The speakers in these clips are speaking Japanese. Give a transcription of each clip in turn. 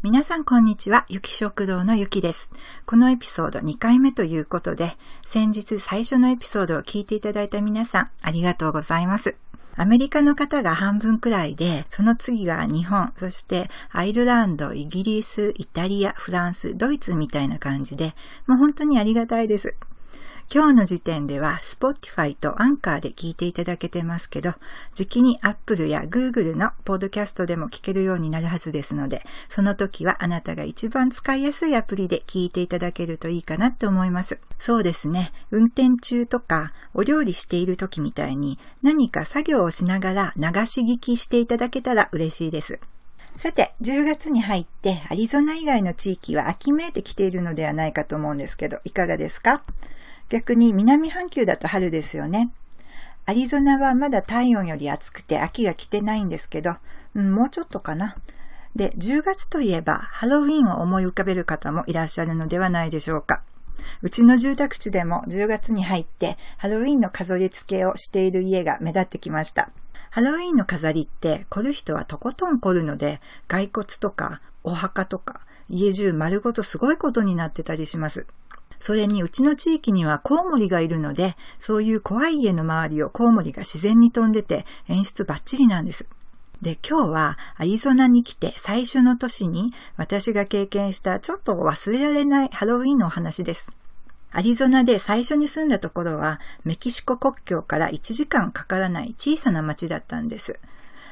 皆さんこんにちは、ゆき食堂のゆきです。このエピソード2回目ということで、先日最初のエピソードを聞いていただいた皆さん、ありがとうございます。アメリカの方が半分くらいで、その次が日本、そしてアイルランド、イギリス、イタリア、フランス、ドイツみたいな感じで、もう本当にありがたいです。今日の時点では Spotify と Anchor で聞いていただけてますけど、時期に Apple や Google のポッドキャストでも聞けるようになるはずですので、その時はあなたが一番使いやすいアプリで聞いていただけるといいかなって思います。そうですね。運転中とかお料理している時みたいに何か作業をしながら流し聞きしていただけたら嬉しいです。さて、10月に入ってアリゾナ以外の地域は秋めいてきているのではないかと思うんですけど、いかがですか？逆に南半球だと春ですよね。アリゾナはまだ体温より暑くて秋が来てないんですけど、うん、もうちょっとかな。で、10月といえばハロウィンを思い浮かべる方もいらっしゃるのではないでしょうか。うちの住宅地でも10月に入ってハロウィンの飾り付けをしている家が目立ってきました。ハロウィンの飾りって凝る人はとことん凝るので、骸骨とかお墓とか家中丸ごとすごいことになってたりします。それにうちの地域にはコウモリがいるので、そういう怖い家の周りをコウモリが自然に飛んでて演出バッチリなんです。で、今日はアリゾナに来て最初の年に私が経験したちょっと忘れられないハロウィンのお話です。アリゾナで最初に住んだところはメキシコ国境から1時間かからない小さな町だったんです。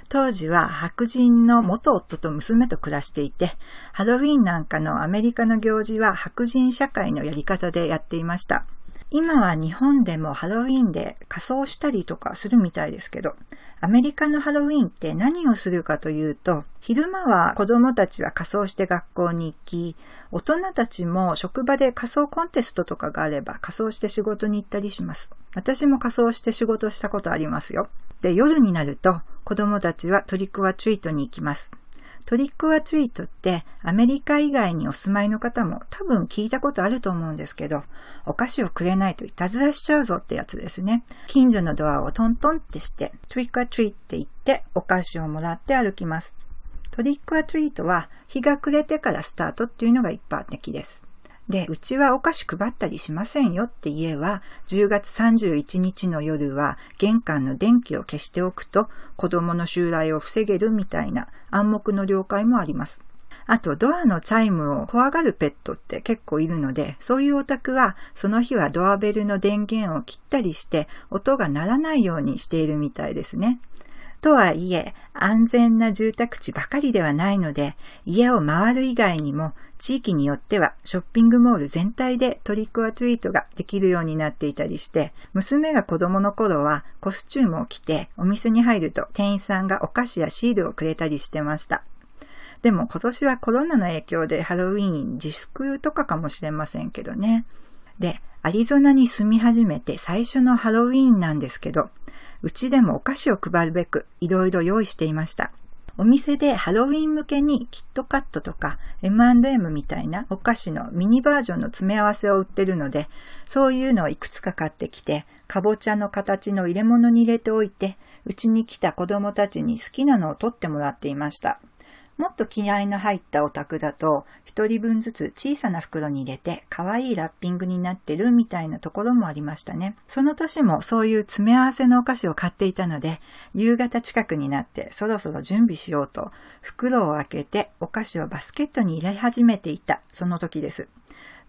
当時は白人の元夫と娘と暮らしていて、ハロウィンなんかのアメリカの行事は白人社会のやり方でやっていました。今は日本でもハロウィンで仮装したりとかするみたいですけど、アメリカのハロウィンって何をするかというと、昼間は子供たちは仮装して学校に行き、大人たちも職場で仮装コンテストとかがあれば仮装して仕事に行ったりします。私も仮装して仕事したことありますよ。で、夜になると子供たちはトリックアトリートに行きます。トリックアトリートってアメリカ以外にお住まいの方も多分聞いたことあると思うんですけど、お菓子をくれないといたずらしちゃうぞってやつですね。近所のドアをトントンってして、トリックアトリートって言ってお菓子をもらって歩きます。トリックアトリートは日が暮れてからスタートっていうのが一般的です。で、うちはお菓子配ったりしませんよって家は、10月31日の夜は玄関の電気を消しておくと子供の襲来を防げるみたいな暗黙の了解もあります。あと、ドアのチャイムを怖がるペットって結構いるので、そういうお宅は、その日はドアベルの電源を切ったりして、音が鳴らないようにしているみたいですね。とはいえ、安全な住宅地ばかりではないので、家を回る以外にも、地域によってはショッピングモール全体でトリックアトリートができるようになっていたりして、娘が子供の頃はコスチュームを着てお店に入ると店員さんがお菓子やシールをくれたりしてました。でも今年はコロナの影響でハロウィーン自粛とかかもしれませんけどね。で、アリゾナに住み始めて最初のハロウィーンなんですけど、うちでもお菓子を配るべくいろいろ用意していました。お店でハロウィン向けにキットカットとか M&M みたいなお菓子のミニバージョンの詰め合わせを売ってるので、そういうのをいくつか買ってきて、かぼちゃの形の入れ物に入れておいて、うちに来た子供たちに好きなのを取ってもらっていました。もっと気合の入ったお宅だと、一人分ずつ小さな袋に入れて、可愛いラッピングになってるみたいなところもありましたね。その年もそういう詰め合わせのお菓子を買っていたので、夕方近くになってそろそろ準備しようと、袋を開けてお菓子をバスケットに入れ始めていた、その時です。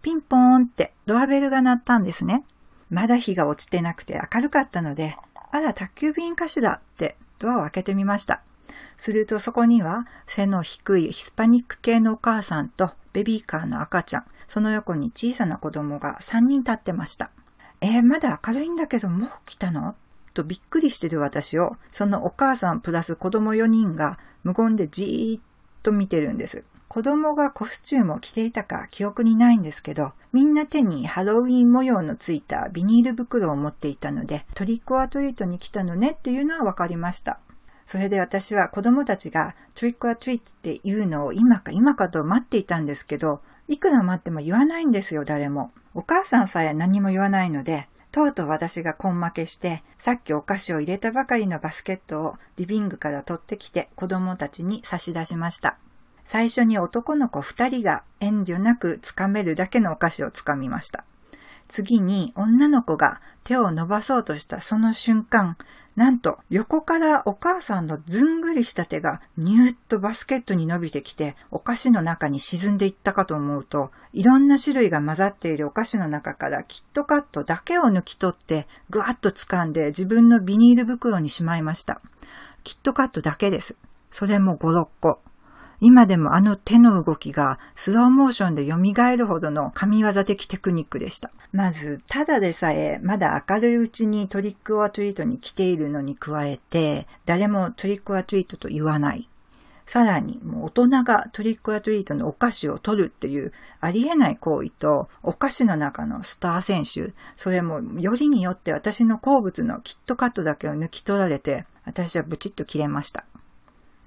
ピンポーンってドアベルが鳴ったんですね。まだ日が落ちてなくて明るかったので、あら、宅急便かしらってドアを開けてみました。するとそこには背の低いヒスパニック系のお母さんとベビーカーの赤ちゃん、その横に小さな子供が3人立ってました。えー、まだ明るいんだけどもう来たのとびっくりしてる私を、そのお母さんプラス子供4人が無言でじーっと見てるんです。子供がコスチュームを着ていたか記憶にないんですけど、みんな手にハロウィン模様のついたビニール袋を持っていたので、トリックアトリートに来たのねっていうのは分かりました。それで私は子供たちがトリックアトリートっていうのを今か今かと待っていたんですけど、いくら待っても言わないんですよ、誰も。お母さんさえ何も言わないので、とうとう私が根負けして、さっきお菓子を入れたばかりのバスケットをリビングから取ってきて子供たちに差し出しました。最初に男の子二人が遠慮なくつかめるだけのお菓子をつかみました。次に女の子が手を伸ばそうとしたその瞬間、なんと横からお母さんのずんぐりした手がニューッとバスケットに伸びてきてお菓子の中に沈んでいったかと思うと、いろんな種類が混ざっているお菓子の中からキットカットだけを抜き取ってぐわっと掴んで自分のビニール袋にしまいました。キットカットだけです。それも5、6個。今でもあの手の動きがスローモーションで蘇るほどの神業的テクニックでした。まず、ただでさえまだ明るいうちにトリックオアトリートに来ているのに加えて、誰もトリックオアトリートと言わない。さらに、もう大人がトリックアトリートのお菓子を取るっていうありえない行為と、お菓子の中のスター選手、それもよりによって私の好物のキットカットだけを抜き取られて、私はブチッと切れました。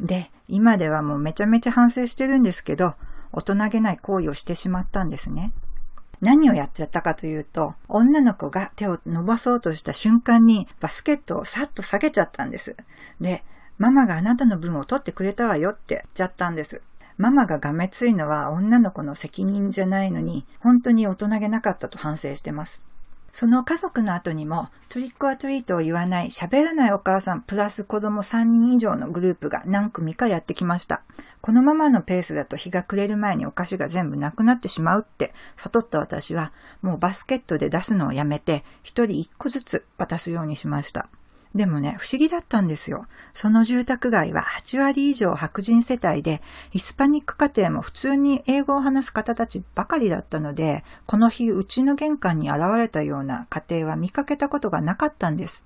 で、今ではもうめちゃめちゃ反省してるんですけど、大人げない行為をしてしまったんですね。何をやっちゃったかというと、女の子が手を伸ばそうとした瞬間にバスケットをさっと下げちゃったんです。で、ママがあなたの分を取ってくれたわよって言っちゃったんです。ママががめついのは女の子の責任じゃないのに、本当に大人げなかったと反省してます。その家族の後にもトリックアトリートを言わない喋らないお母さんプラス子供3人以上のグループが何組かやってきました。このままのペースだと日が暮れる前にお菓子が全部なくなってしまうって悟った私はもうバスケットで出すのをやめて一人一個ずつ渡すようにしました。でもね、不思議だったんですよ。その住宅街は8割以上白人世帯で、ヒスパニック家庭も普通に英語を話す方たちばかりだったので、この日うちの玄関に現れたような家庭は見かけたことがなかったんです。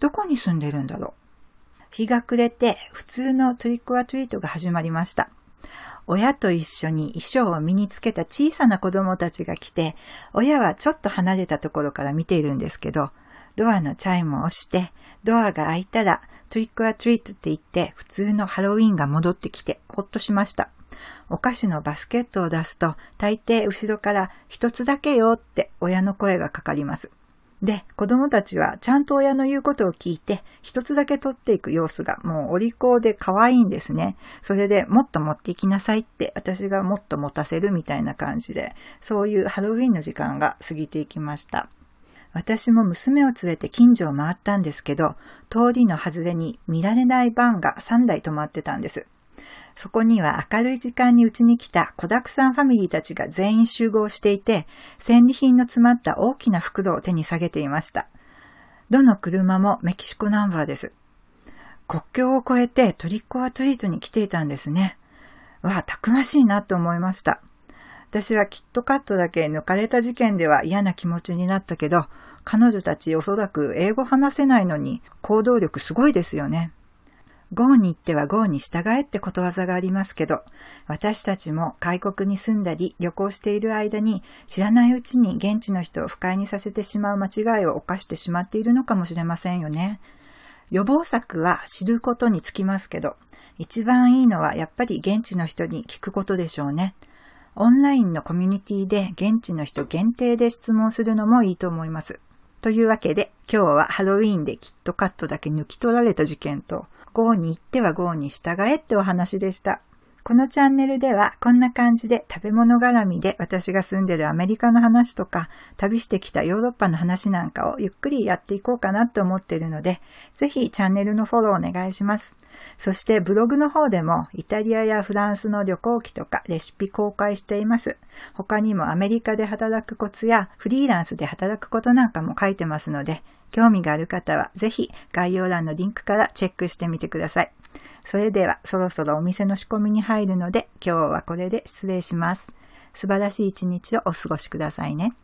どこに住んでるんだろう。日が暮れて普通のトリックアトリートが始まりました。親と一緒に衣装を身につけた小さな子供たちが来て、親はちょっと離れたところから見ているんですけど、ドアのチャイムを押して、ドアが開いたら、トリックアトリートって言って、普通のハロウィンが戻ってきて、ほっとしました。お菓子のバスケットを出すと、大抵後ろから一つだけよって親の声がかかります。で、子供たちはちゃんと親の言うことを聞いて、一つだけ取っていく様子がもうお利口で可愛いんですね。それでもっと持っていきなさいって、私がもっと持たせるみたいな感じで、そういうハロウィンの時間が過ぎていきました。私も娘を連れて近所を回ったんですけど、通りの外れに見られないバンが3台止まってたんです。そこには明るい時間にうちに来た子沢山ファミリーたちが全員集合していて、戦利品の詰まった大きな袋を手に下げていました。どの車もメキシコナンバーです。国境を越えてトリックアトリートに来ていたんですね。わあ、たくましいなと思いました。私はキットカットだけ抜かれた事件では嫌な気持ちになったけど、彼女たちおそらく英語話せないのに行動力すごいですよね。GO に行っては GO に従えってことわざがありますけど、私たちも外国に住んだり旅行している間に知らないうちに現地の人を不快にさせてしまう間違いを犯してしまっているのかもしれませんよね。予防策は知ることにつきますけど、一番いいのはやっぱり現地の人に聞くことでしょうね。オンラインのコミュニティで現地の人限定で質問するのもいいと思います。というわけで、今日はハロウィーンでキットカットだけ抜き取られた事件と、GO に行っては GO に従えってお話でした。このチャンネルではこんな感じで食べ物絡みで私が住んでるアメリカの話とか旅してきたヨーロッパの話なんかをゆっくりやっていこうかなと思っているので、ぜひチャンネルのフォローお願いします。そしてブログの方でもイタリアやフランスの旅行記とかレシピ公開しています。他にもアメリカで働くコツやフリーランスで働くことなんかも書いてますので、興味がある方はぜひ概要欄のリンクからチェックしてみてください。それではそろそろお店の仕込みに入るので今日はこれで失礼します。素晴らしい一日をお過ごしくださいね。